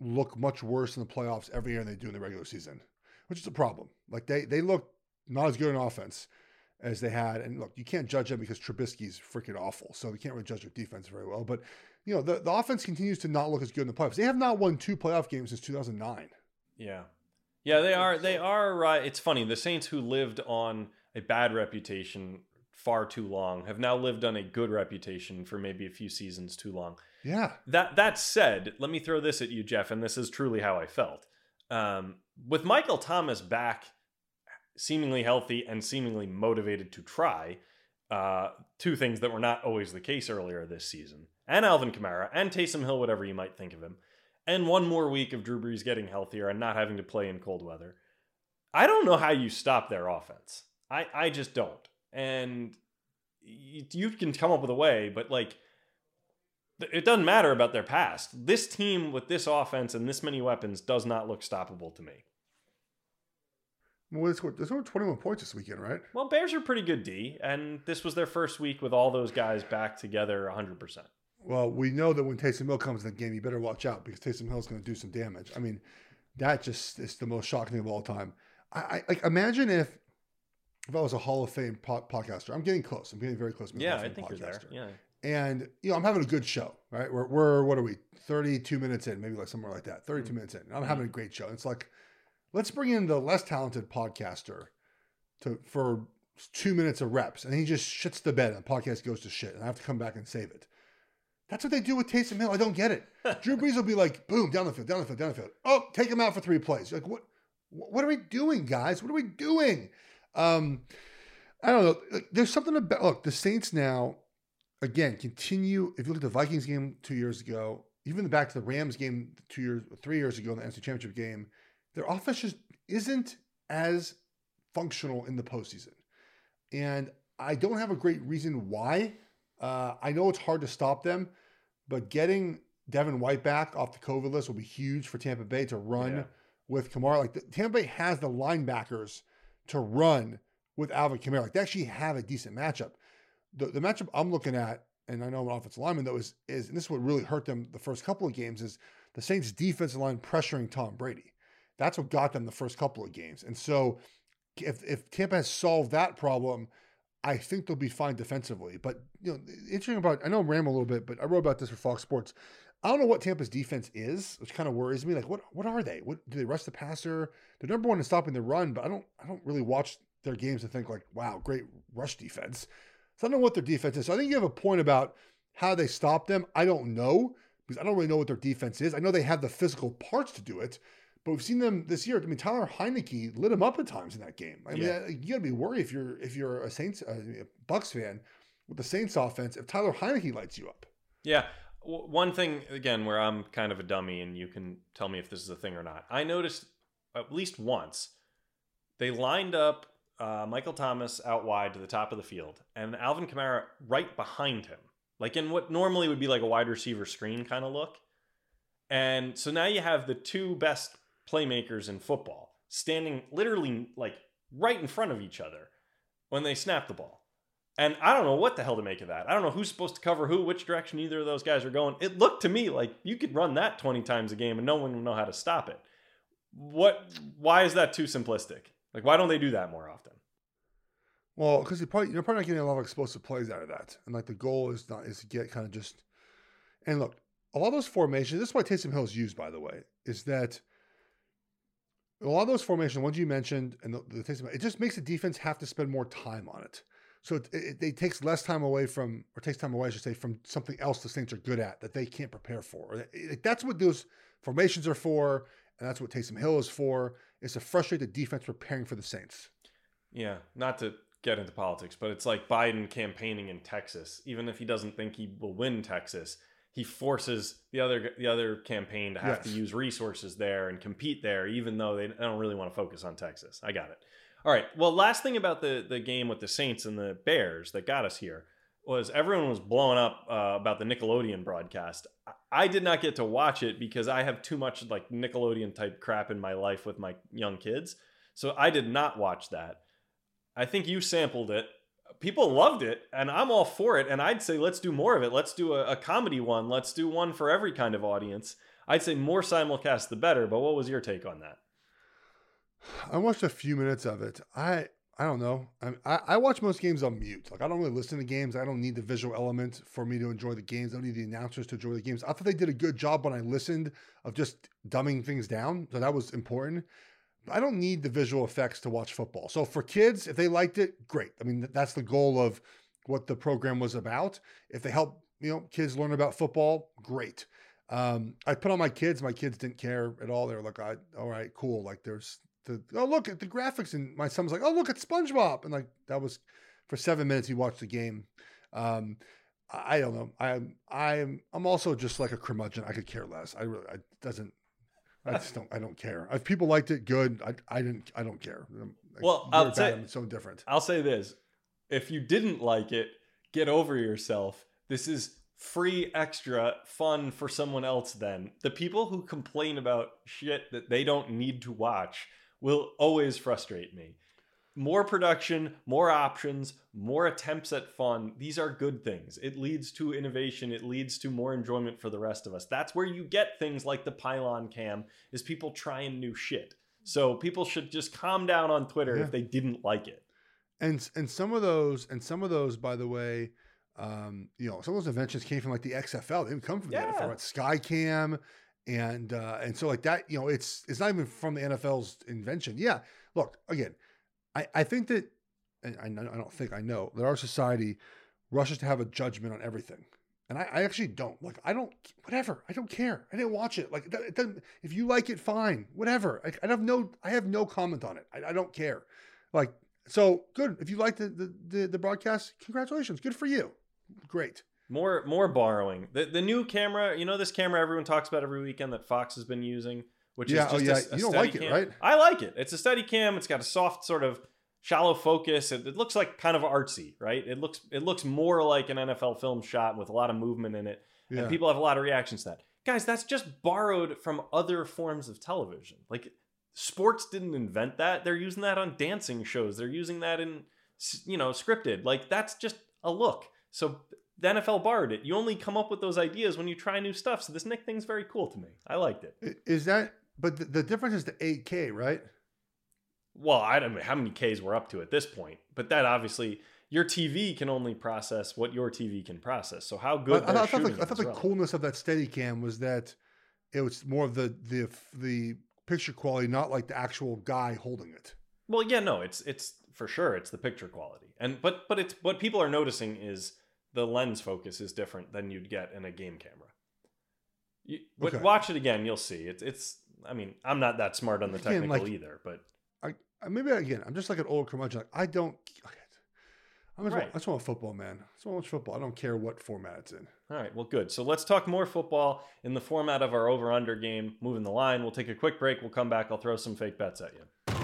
look much worse in the playoffs every year than they do in the regular season, which is a problem. Like they they look not as good in offense as they had, and look, you can't judge them because Trubisky's freaking awful, so you can't really judge their defense very well. But you know the, the offense continues to not look as good in the playoffs. They have not won two playoff games since 2009. Yeah. Yeah, they are they are right. It's funny. The Saints who lived on a bad reputation far too long have now lived on a good reputation for maybe a few seasons too long. Yeah, That that said, let me throw this at you, Jeff, and this is truly how I felt. Um, with Michael Thomas back, seemingly healthy and seemingly motivated to try, uh, two things that were not always the case earlier this season, and Alvin Kamara and Taysom Hill, whatever you might think of him, and one more week of Drew Brees getting healthier and not having to play in cold weather. I don't know how you stop their offense. I I just don't. And you, you can come up with a way, but like it doesn't matter about their past. This team with this offense and this many weapons does not look stoppable to me. Well, they scored, they scored 21 points this weekend, right? Well, Bears are pretty good D, and this was their first week with all those guys back together 100%. Well, we know that when Taysom Hill comes in the game, you better watch out because Taysom Hill is going to do some damage. I mean, that just is the most shocking of all time. I, I like imagine if if I was a Hall of Fame po- podcaster. I'm getting close. I'm getting very close. To Yeah, I think you're there. podcaster. Yeah. And you know, I'm having a good show, right? We're, we're what are we? 32 minutes in, maybe like somewhere like that. 32 Mm-hmm. minutes in. I'm having a great show. It's like, let's bring in the less talented podcaster to for two minutes of reps, and he just shits the bed, and the podcast goes to shit, and I have to come back and save it. That's what they do with Taysom Hill. I don't get it. Drew Brees will be like, boom, down the field, down the field, down the field. Oh, take him out for three plays. Like, what? What are we doing, guys? What are we doing? Um, I don't know. Like, There's something about look. The Saints now, again, continue. If you look at the Vikings game two years ago, even back to the Rams game two years, three years ago in the NFC Championship game, their offense just isn't as functional in the postseason, and I don't have a great reason why. Uh, I know it's hard to stop them, but getting Devin White back off the COVID list will be huge for Tampa Bay to run Yeah. with Kamara. Like the, Tampa Bay has the linebackers to run with Alvin Kamara. Like they actually have a decent matchup. The, the matchup I'm looking at, and I know I'm an offensive lineman though, is, is and this is what really hurt them the first couple of games is the Saints defensive line pressuring Tom Brady. That's what got them the first couple of games. And so if if Tampa has solved that problem, I think they'll be fine defensively. But you know, interesting about I know rambling a little bit, but I wrote about this for Fox Sports. I don't know what Tampa's defense is, which kind of worries me. Like, what what are they? What do they rush the passer? They're number one in stopping the run, but I don't I don't really watch their games and think like, wow, great rush defense. So I don't know what their defense is. So I think you have a point about how they stop them. I don't know because I don't really know what their defense is. I know they have the physical parts to do it, but we've seen them this year. I mean, Tyler Heinicke lit them up at times in that game. I mean, Yeah. you got to be worried if you're if you're a Saints uh, a Bucs fan with the Saints offense if Tyler Heinicke lights you up. Yeah. one thing again where I'm kind of a dummy, and you can tell me if this is a thing or not. I noticed at least once they lined up uh, Michael Thomas out wide to the top of the field, and Alvin Kamara right behind him, like in what normally would be like a wide receiver screen kind of look. And so now you have the two best playmakers in football standing literally like right in front of each other when they snap the ball. And I don't know what the hell to make of that. I don't know who's supposed to cover who, which direction either of those guys are going. It looked to me like you could run that 20 times a game and no one would know how to stop it. What why is that too simplistic? Like why don't they do that more often? Well, because you're probably, you're probably not getting a lot of explosive plays out of that. And like the goal is not is to get kind of just and look, a lot of those formations, this is why Taysom Hill is used, by the way, is that a lot of those formations, ones you mentioned, and the, the Taysom, it just makes the defense have to spend more time on it. So it, it, it takes less time away from, or takes time away, I should say, from something else the Saints are good at that they can't prepare for. It- that's what those formations are for, and that's what Taysom Hill is for, is to frustrate the defense preparing for the Saints. Yeah, not to get into politics, but it's like Biden campaigning in Texas. Even if he doesn't think he will win Texas, he forces the other the other campaign to have to use resources there and compete there, even though they don't really want to focus on Texas. I got it. All right. Well, last thing about the the game with the Saints and the Bears that got us here was everyone was blowing up uh, about the Nickelodeon broadcast. I did not get to watch it because I have too much like Nickelodeon type crap in my life with my young kids, so I did not watch that. I think you sampled it. People loved it, and I'm all for it. And I'd say let's do more of it. Let's do a, a comedy one. Let's do one for every kind of audience. I'd say more simulcast the better. But what was your take on that? I watched a few minutes of it. I I don't know. I, I watch most games on mute. Like I don't really listen to games. I don't need the visual element for me to enjoy the games. I don't need the announcers to enjoy the games. I thought they did a good job when I listened of just dumbing things down. So that was important. I don't need the visual effects to watch football. So for kids, if they liked it, great. I mean, that's the goal of what the program was about. If they help, you know, kids learn about football, great. Um, I put on my kids. My kids didn't care at all. They were like, I, "All right, cool." Like there's the oh look at the graphics, and my son was like, "Oh look at SpongeBob," and like that was for seven minutes. He watched the game. Um, I I don't know. I'm I'm I'm also just like a curmudgeon. I could care less. I really I doesn't. I just don't. I don't care. If people liked it, good. I, I didn't. I don't care. Well, I'll say- I'm so different. I'll say this: if you didn't like it, get over yourself. This is free extra fun for someone else. Then the people who complain about shit that they don't need to watch will always frustrate me. More production, more options, more attempts at fun. These are good things. It leads to innovation. It leads to more enjoyment for the rest of us. That's where you get things like the pylon cam is people trying new shit. So people should just calm down on Twitter Yeah. if they didn't like it. and and some of those and some of those by the way um you know some of those inventions came from like the xfl they didn't come from the Yeah. nfl right? skycam and uh and so like that you know it's it's not even from the nfl's invention yeah look again i i think that and i, I don't think i know that our society rushes to have a judgment on everything and I, I actually don't like i don't whatever i don't care i didn't watch it like it doesn't, if you like it fine whatever I, I have no i have no comment on it i, I don't care like so good. If you like the, the the the broadcast, congratulations. Good for you. Great. More more borrowing. The the new camera, you know this camera everyone talks about every weekend that Fox has been using, which Yeah, is oh, just yeah. a, a You don't like it, right? I like it. It's a steady cam. It's got a soft sort of shallow focus. It, it looks like kind of artsy, right? It looks it looks more like an NFL film shot with a lot of movement in it. Yeah. And people have a lot of reactions to that. Guys, that's just borrowed from other forms of television. Like sports didn't invent that. They're using that on dancing shows. They're using that in you know, scripted. Like that's just a look. So the NFL borrowed it. You only come up with those ideas when you try new stuff. So this Nick thing's very cool to me. I liked it. Is that? But the, the difference is the 8K, right? Well, I don't know how many Ks we're up to at this point, but that obviously your TV can only process what your TV can process. So how good I, thought- I thought, the, I thought the coolness of that Steadicam was that it was more of the the the picture quality, not like the actual guy holding it. Well, yeah, no, it's it's for sure it's the picture quality, and but but it's what people are noticing is the lens focus is different than you'd get in a game camera. You, but Okay. watch it again, you'll see. It's it's. I mean, I'm not that smart on the Again, technical like- either, but I I- maybe again, I'm just like an old curmudgeon. Like I don't. I just, Right. want, I just want football, man. I just want to watch football. I don't care what format it's in. All right, well, good. So let's talk more football in the format of our over under game, moving the line. We'll take a quick break. We'll come back. I'll throw some fake bets at you.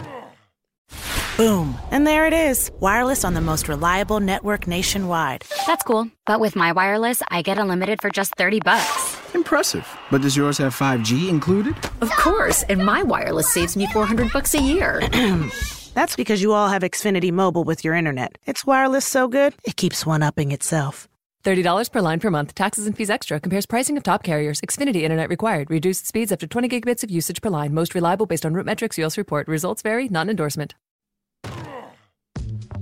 Boom. And there it is wireless on the most reliable network nationwide. That's cool. But with my wireless, I get unlimited for just 30 bucks. Impressive. But does yours have 5G included? Of course, and my wireless saves me 400 bucks a year. That's because you all have Xfinity Mobile with your internet. It's wireless so good, it keeps one upping itself. $30 per line per month. Taxes and fees extra. Compares pricing of top carriers. Xfinity Internet required. Reduced speeds up to 20 gigabits of usage per line. Most reliable based on RootMetrics. US report. Results vary. Not an endorsement.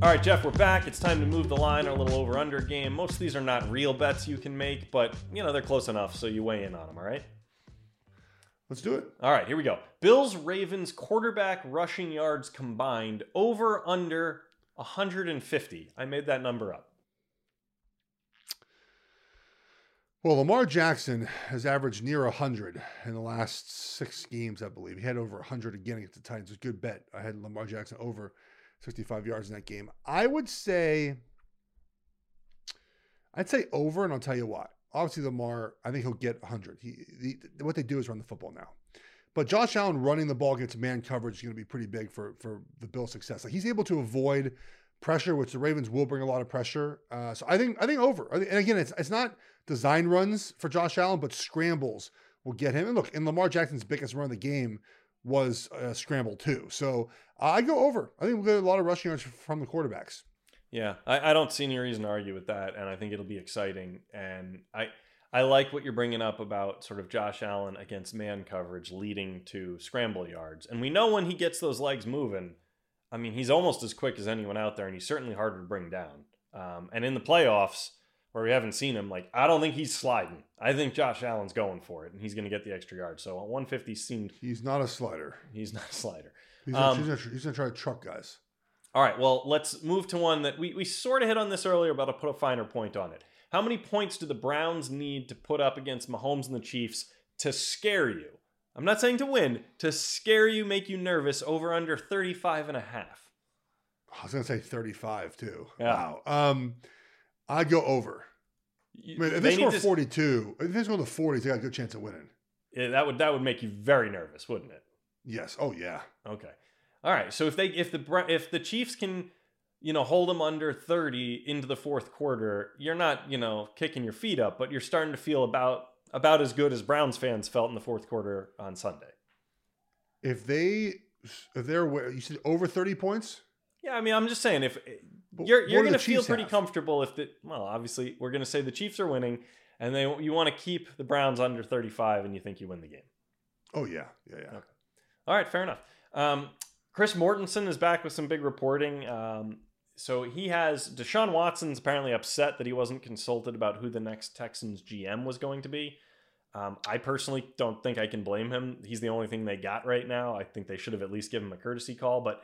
All right, Jeff, we're back. It's time to move the line, our little over under game. Most of these are not real bets you can make, but, you know, they're close enough, so you weigh in on them, all right? Let's do it. All right, here we go. Bills Ravens quarterback rushing yards combined over under 150. I made that number up. Well, Lamar Jackson has averaged near 100 in the last six games, I believe. He had over 100 again against the Titans. It was a good bet. I had Lamar Jackson over 65 yards in that game. I would say, I'd say over, and I'll tell you why. Obviously, Lamar, I think he'll get 100. He, what they do is run the football now. But Josh Allen running the ball against man coverage is going to be pretty big for, for the Bills' success. Like he's able to avoid pressure, which the Ravens will bring a lot of pressure. Uh, so I think I think over. And again, it's it's not design runs for Josh Allen, but scrambles will get him. And look, in Lamar Jackson's biggest run of the game was a scramble too. So uh, I go over. I think we'll get a lot of rushing yards from the quarterbacks. Yeah, I, I don't see any reason to argue with that, and I think it'll be exciting. And I I like what you're bringing up about sort of Josh Allen against man coverage leading to scramble yards. And we know when he gets those legs moving, I mean, he's almost as quick as anyone out there, and he's certainly harder to bring down. Um, and in the playoffs, where we haven't seen him, like I don't think he's sliding. I think Josh Allen's going for it, and he's going to get the extra yard. So 150 seemed He's not a slider. he's not a slider. He's Um, gonna, he's gonna, gonna try to truck guys. All right, well, let's move to one that we, we sort of hit on this earlier, but I'll put a finer point on it. How many points do the Browns need to put up against Mahomes and the Chiefs to scare you? I'm not saying to win, to scare you, make you nervous, over under 35 and a half. I was gonna say 35 too. Yeah. Wow. Um, I go over. You- I mean, if they they score to- 42, if they score the 40s, they got a good chance of winning. Yeah, that would that would make you very nervous, wouldn't it? Yes. Oh yeah. Okay. All right. So if they if the if the Chiefs can, you know, hold them under 30 into the fourth quarter, you're not, you know, kicking your feet up, but you're starting to feel about about as good as Browns fans felt in the fourth quarter on Sunday. If they, if they're, you said over 30 points. Yeah, I mean, I'm just saying if you're you're going to feel pretty have? comfortable if the well, obviously we're going to say the Chiefs are winning and they you want to keep the Browns under 35 and you think you win the game. Oh yeah. Yeah. Yeah. Okay. All right, fair enough. Um, Chris Mortensen is back with some big reporting. Um, so he has Deshaun Watson's apparently upset that he wasn't consulted about who the next Texans GM was going to be. Um, I personally don't think I can blame him. He's the only thing they got right now. I think they should have at least given him a courtesy call. But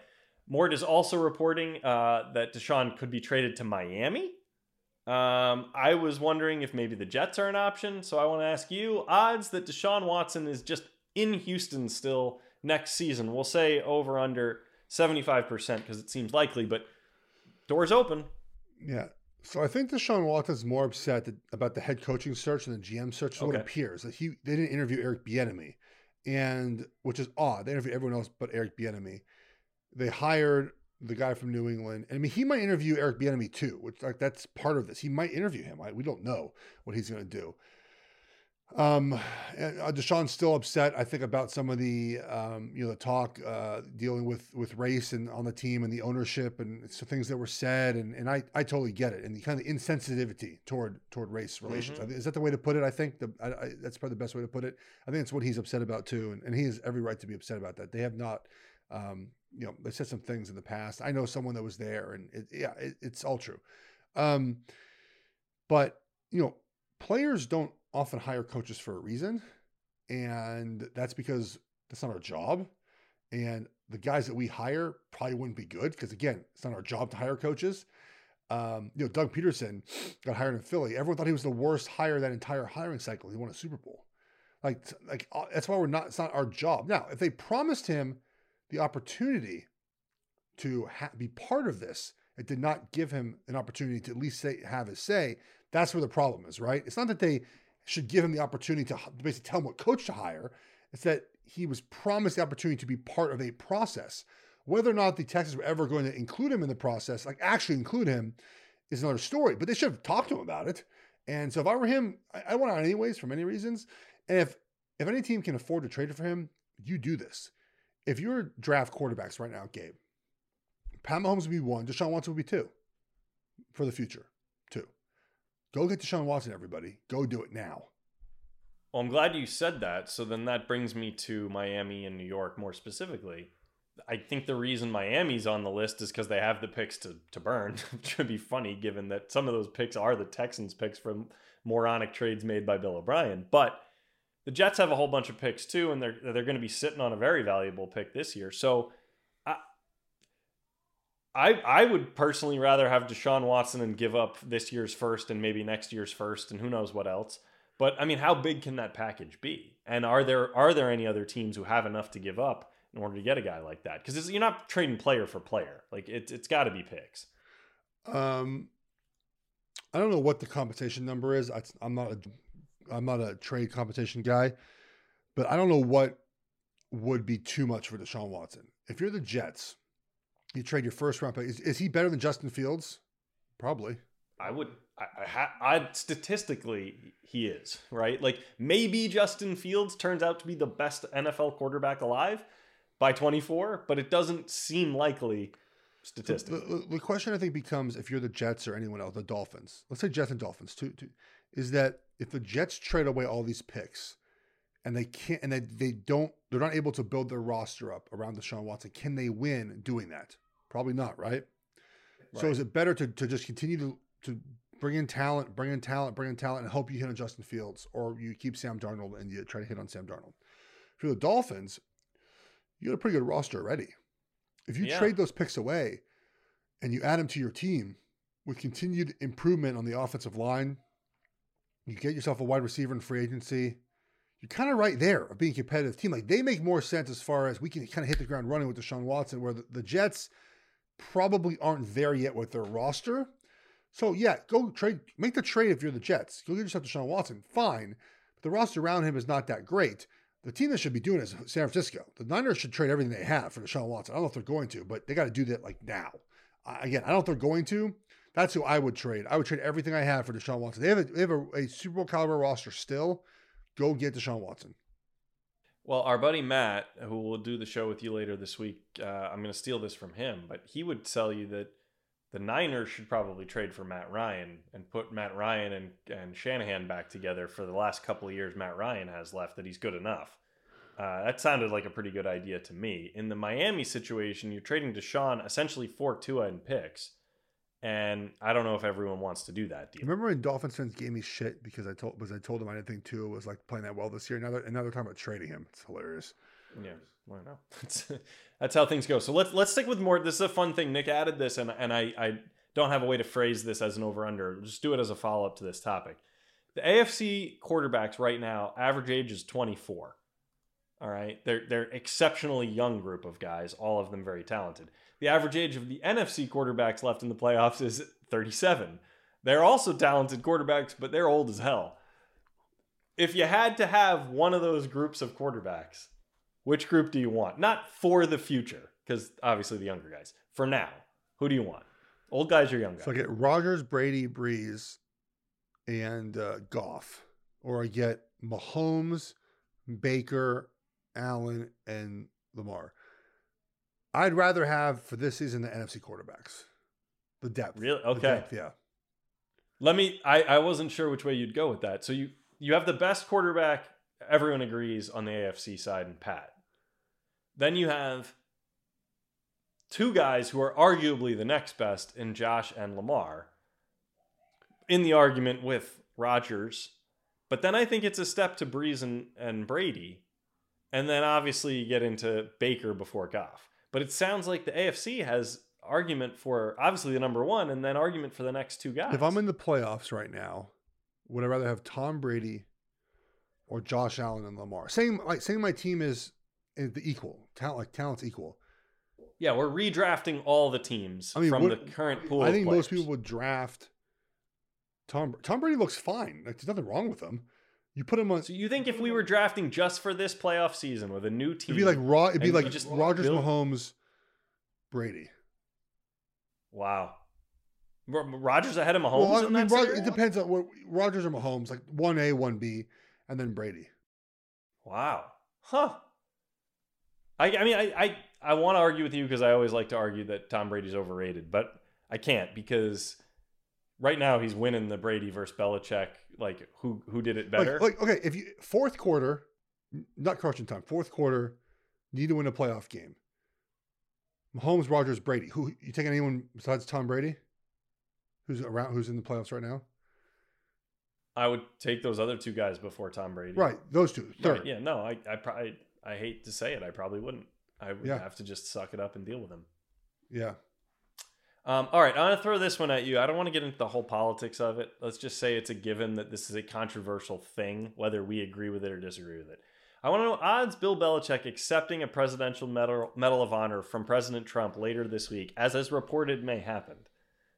Mort is also reporting uh, that Deshaun could be traded to Miami. Um, I was wondering if maybe the Jets are an option. So I want to ask you odds that Deshaun Watson is just in Houston still next season. We'll say over under 75% because it seems likely, but doors open. Yeah. So I think Deshaun Watson's more upset that, about the head coaching search than the GM search. So Okay. appears that he they didn't interview Eric Bieniemy, and which is odd. They interviewed everyone else but Eric Bieniemy. They hired the guy from New England. And I mean, he might interview Eric Bieniemy too, which like that's part of this. He might interview him. I, we don't know what he's going to do. Um, and, uh, Deshaun's still upset. I think about some of the um, you know the talk uh, dealing with with race and on the team and the ownership and some things that were said. And and I I totally get it. And the kind of insensitivity toward toward race relations. Think- Is that the way to put it? I think the, I, I, that's probably the best way to put it. I think it's what he's upset about too, and, and he has every right to be upset about that. They have not. Um, you know, they said some things in the past. I know someone that was there, and it, yeah, it, it's all true. Um, but you know, players don't often hire coaches for a reason, and that's because that's not our job. And the guys that we hire probably wouldn't be good because again, it's not our job to hire coaches. Um, you know, Doug Pederson got hired in Philly. Everyone thought he was the worst hire that entire hiring cycle. He won a Super Bowl. Like, like uh, that's why we're not. It's not our job. Now, if they promised him the opportunity to ha- be part of this It did not give him an opportunity to at least say, have his say. That's where the problem is, right? It's not that they should give him the opportunity to basically tell him what coach to hire. It's that he was promised the opportunity to be part of a process. Whether or not the Texans were ever going to include him in the process, like actually include him, is another story. But they should have talked to him about it. And so if I were him, I, I want out anyways for many reasons. And if if any team can afford to trade for him, you do this. If you're draft quarterbacks right now, Gabe, Pat Mahomes would be one, Deshaun Watson would be two for the future. Two. Go get Deshaun Watson, everybody. Go do it now. Well, I'm glad you said that. So then that brings me to Miami and New York more specifically. I think the reason Miami's on the list is because they have the picks to, to burn, which would be funny given that some of those picks are the Texans' picks from moronic trades made by Bill O'Brien. But the Jets have a whole bunch of picks too, and they're they're going to be sitting on a very valuable pick this year. So I, I I would personally rather have Deshaun Watson and give up this year's first and maybe next year's first and who knows what else. But I mean, how big can that package be? And are there are there any other teams who have enough to give up in order to get a guy like that? Because you're not trading player for player. Like it, it's got to be picks. Um, I don't know what the compensation number is. I, I'm not a I'm not a trade competition guy, but I don't know what would be too much for Deshaun Watson. If you're the Jets, you trade your first round pick. Is, is he better than Justin Fields? Probably. I would. I, I, I statistically he is right. Like maybe Justin Fields turns out to be the best NFL quarterback alive by 24, but it doesn't seem likely statistically. The, the, the, question I think becomes if you're the Jets or anyone else, the Dolphins. Let's say Jets and Dolphins. Two, two, is that if the Jets trade away all these picks and they can't and they, they don't they're not able to build their roster up around Deshaun Watson, can they win doing that? Probably not, right? right. So is it better to to just continue to to bring in talent, bring in talent, bring in talent, and hope you hit on Justin Fields, or you keep Sam Darnold and you try to hit on Sam Darnold? For the Dolphins, you got a pretty good roster already. If you yeah. trade those picks away and you add them to your team with continued improvement on the offensive line, you get yourself a wide receiver in free agency. You're kind of right there of being a competitive team. Like they make more sense as far as we can kind of hit the ground running with Deshaun Watson, where the, the Jets probably aren't there yet with their roster. So yeah, go trade, make the trade if you're the Jets. Go get yourself Deshaun Watson, fine. But the roster around him is not that great. The team that should be doing is San Francisco. The Niners should trade everything they have for Deshaun Watson. I don't know if they're going to, but they got to do that like now. Again, I don't know if they're going to. That's who I would trade. I would trade everything I have for Deshaun Watson. They have a, they have a, a Super Bowl caliber roster still. Go get Deshaun Watson. Well, our buddy Matt, who will do the show with you later this week, uh, I'm going to steal this from him, but he would tell you that the Niners should probably trade for Matt Ryan and put Matt Ryan and, and Shanahan back together for the last couple of years Matt Ryan has left, that he's good enough. Uh, that sounded like a pretty good idea to me. In the Miami situation, you're trading Deshaun essentially for Tua and picks. And I don't know if everyone wants to do that deal. Remember when Dolphins fans gave me shit because I told was I told them I didn't think Tua was like playing that well this year. Now they're, now they're talking about trading him. It's hilarious. Yeah, well, I know. That's, that's how things go. So let's let's stick with more. This is a fun thing. Nick added this, and and I I don't have a way to phrase this as an over under. Just do it as a follow up to this topic. The AFC quarterbacks right now average age is 24. All right, they're they're exceptionally young group of guys, all of them very talented. The average age of the NFC quarterbacks left in the playoffs is 37. They're also talented quarterbacks, but they're old as hell. If you had to have one of those groups of quarterbacks, which group do you want? Not for the future, because obviously the younger guys. For now, who do you want? Old guys or young guys? So I get Rodgers, Brady, Brees, and uh, Goff, or I get Mahomes, Baker, Allen, and Lamar. I'd rather have for this season the NFC quarterbacks, the depth. Really? Okay. Depth, yeah. Let me. I I wasn't sure which way you'd go with that. So you you have the best quarterback. Everyone agrees on the AFC side and Pat. Then you have two guys who are arguably the next best in Josh and Lamar. In the argument with Rodgers, but then I think it's a step to Brees and, and Brady. And then obviously you get into Baker before Goff. But it sounds like the AFC has argument for obviously the number one and then argument for the next two guys. If I'm in the playoffs right now, would I rather have Tom Brady or Josh Allen and Lamar? Saying like saying my team is, is the equal talent, like talent's equal. Yeah, we're redrafting all the teams I mean, from what- the current pool. I think most people would draft Tom. Tom Brady looks fine. Like, there's nothing wrong with him. You put him on. So you think if we were drafting just for this playoff season with a new team, It'd be like raw. It'd be like just Rodgers, build- Mahomes, Brady. Wow. Ro- Rodgers ahead of Mahomes well, I in mean, it depends on what Rodgers or Mahomes. Like one A, one B, and then Brady. Wow. Huh. I, I mean, I, I, I want to argue with you because I always like to argue that Tom Brady's overrated, but I can't because right now he's winning the Brady versus Belichick. Like, who who did it better? Like, like, okay, if you fourth quarter, not crunching time, fourth quarter, need to win a playoff game. Mahomes, Rodgers, Brady. Who you taking anyone besides Tom Brady? Who's around? Who's in the playoffs right now? I would take those other two guys before Tom Brady. Right, those two. Third. Right, yeah, no, I, I, probably, I hate to say it, I probably wouldn't. I would Yeah. have to just suck it up and deal with him. Yeah. Um, all right, I'm going to throw this one at you. I don't want to get into the whole politics of it. Let's just say it's a given that this is a controversial thing, whether we agree with it or disagree with it. I want to know odds Bill Belichick accepting a presidential medal, medal of honor from President Trump later this week, as is reported may happen,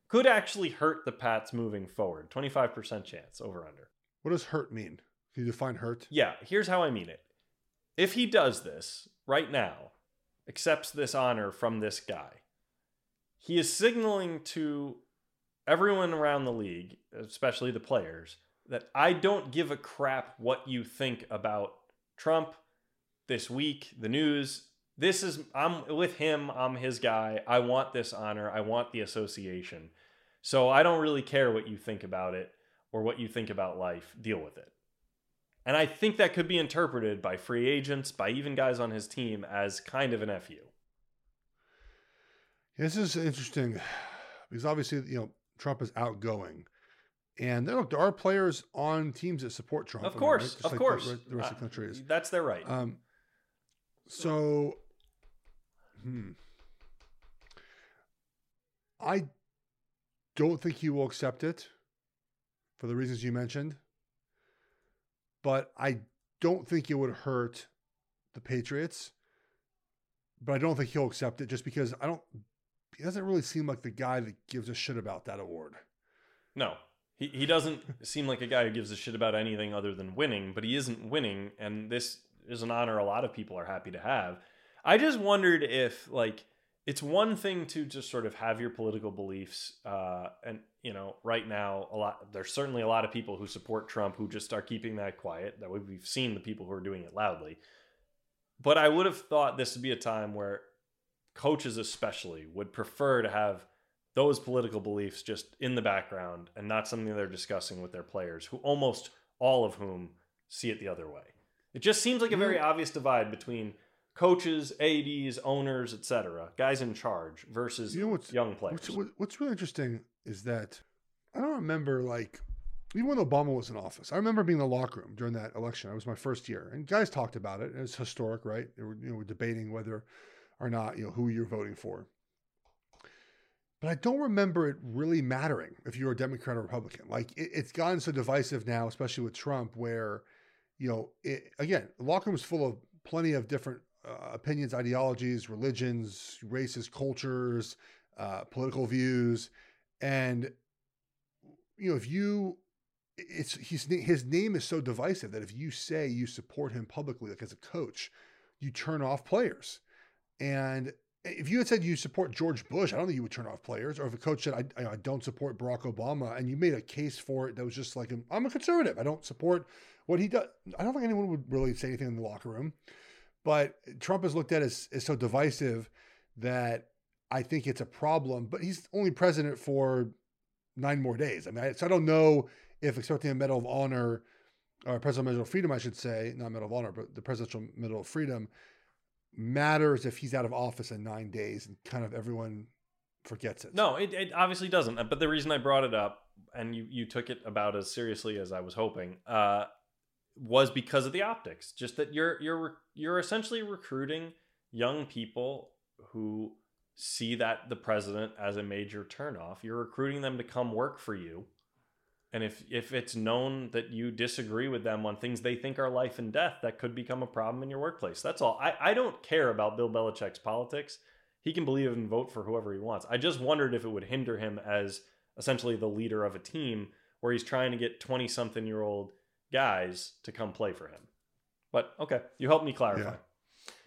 could actually hurt the Pats moving forward. 25% chance over under. What does hurt mean? Can you define hurt? Yeah, here's how I mean it. If he does this right now, accepts this honor from this guy, he is signaling to everyone around the league, especially the players, that I don't give a crap what you think about Trump this week, the news. This is, I'm with him, I'm his guy. I want this honor, I want the association. So I don't really care what you think about it or what you think about life. Deal with it. And I think that could be interpreted by free agents, by even guys on his team, as kind of an FU. This is interesting because obviously, you know, Trump is outgoing. And there, look, there are players on teams that support Trump. Of course, right? Of like course. The, the rest of Uh, the country is. That's their right. Um, so, hmm. I don't think he will accept it for the reasons you mentioned, but I don't think it would hurt the Patriots. But I don't think he'll accept it just because I don't. He doesn't really seem like the guy that gives a shit about that award. No, he, he doesn't seem like a guy who gives a shit about anything other than winning, but he isn't winning, and this is an honor a lot of people are happy to have. I just wondered if, like, it's one thing to just sort of have your political beliefs, uh, and you know, right now, a lot there's certainly a lot of people who support Trump who just are keeping that quiet. That we've seen the people who are doing it loudly, but I would have thought this would be a time where coaches, especially, would prefer to have those political beliefs just in the background and not something they're discussing with their players, who almost all of whom see it the other way. It just seems like a very mm. obvious divide between coaches, ADs, owners, etc., guys in charge versus You know what's young players. What's, what's really interesting is that I don't remember like even when Obama was in office. I remember being in the locker room during that election. It was my first year, and guys talked about it. It was historic, right? They were you know were debating whether or not you know who you're voting for. But I don't remember it really mattering if you're a Democrat or Republican. Like it, it's gotten so divisive now, especially with Trump, where you know it, again, the locker is full of plenty of different uh, opinions, ideologies, religions, races, cultures, uh, political views, and you know if you it's his his name is so divisive that if you say you support him publicly, like as a coach, you turn off players. And if you had said you support George Bush, I don't think you would turn off players. Or if a coach said I, I don't support Barack Obama, and you made a case for it that was just like I'm a conservative, I don't support what he does. I don't think anyone would really say anything in the locker room. But Trump is looked at as, as so divisive that I think it's a problem. But he's only president for nine more days. I mean, I, so I don't know if accepting a Medal of Honor or Presidential Medal of Freedom, I should say, not Medal of Honor, but the Presidential Medal of Freedom matters if he's out of office in nine days and kind of everyone forgets it. No, it, it obviously doesn't. But the reason I brought it up, and you, you took it about as seriously as I was hoping, uh, was because of the optics. Just that you're you're you're essentially recruiting young people who see that the president as a major turnoff. You're recruiting them to come work for you. And if if it's known that you disagree with them on things they think are life and death, that could become a problem in your workplace. That's all. I, I don't care about Bill Belichick's politics. he can believe and vote for whoever he wants. I just wondered if it would hinder him as essentially the leader of a team where he's trying to get 20 something year old guys to come play for him. But okay, you helped me clarify.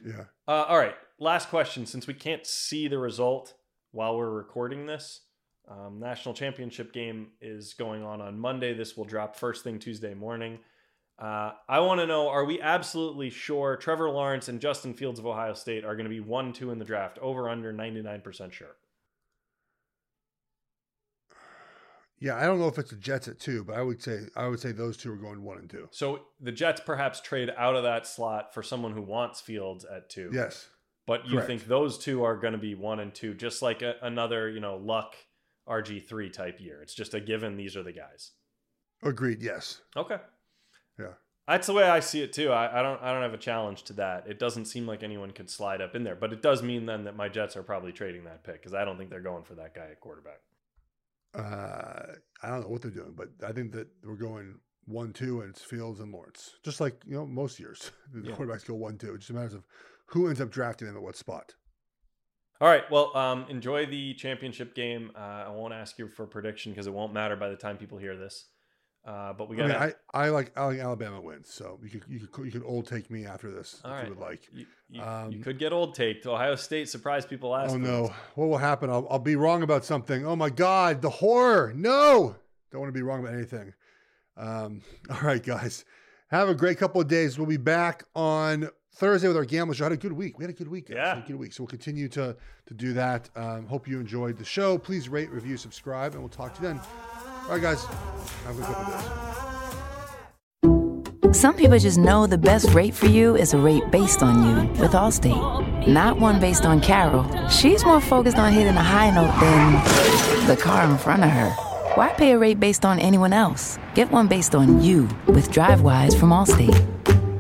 Yeah. yeah. Uh, all right, last question. Since we can't see the result while we're recording this, um, national championship game is going on on Monday. This will drop first thing Tuesday morning. Uh, I want to know are we absolutely sure Trevor Lawrence and Justin Fields of Ohio State are going to be 1 2 in the draft? Over under 99% sure. Yeah, I don't know if it's the Jets at two, but I would say I would say those two are going one and two. So the Jets perhaps trade out of that slot for someone who wants Fields at two. Yes, but you Correct. think those two are going to be one and two, just like a, another you know luck RG three type year. It's just a given. These are the guys. Agreed. Yes. Okay. Yeah. That's the way I see it too. I, I don't I don't have a challenge to that. It doesn't seem like anyone could slide up in there, but it does mean then that my Jets are probably trading that pick because I don't think they're going for that guy at quarterback. Uh, I don't know what they're doing, but I think that we're going one two and it's Fields and Lawrence, just like you know most years the yeah. quarterbacks go one two. It just matters of who ends up drafting them at what spot. All right. Well, um, enjoy the championship game. Uh, I won't ask you for a prediction because it won't matter by the time people hear this. Uh, but we got. I, mean, I, I, like I like Alabama wins, so you could you could you could old take me after this All if right. you would like. You, you, um, you, could get old taked. Ohio State surprised people last. Oh no! What will happen? I'll, I'll be wrong about something. Oh my God! The horror! No, don't want to be wrong about anything. Um, all right, guys, have a great couple of days. We'll be back on Thursday with our gambling show. Had a good week. We had a good week. Guys. Yeah, a good week. So we'll continue to to do that. Um, hope you enjoyed the show. Please rate, review, subscribe, and we'll talk to you then. All right, guys. Have a good couple days. Some people just know the best rate for you is a rate based on you with Allstate, not one based on Carol. She's more focused on hitting a high note than the car in front of her. Why pay a rate based on anyone else? Get one based on you with DriveWise from Allstate.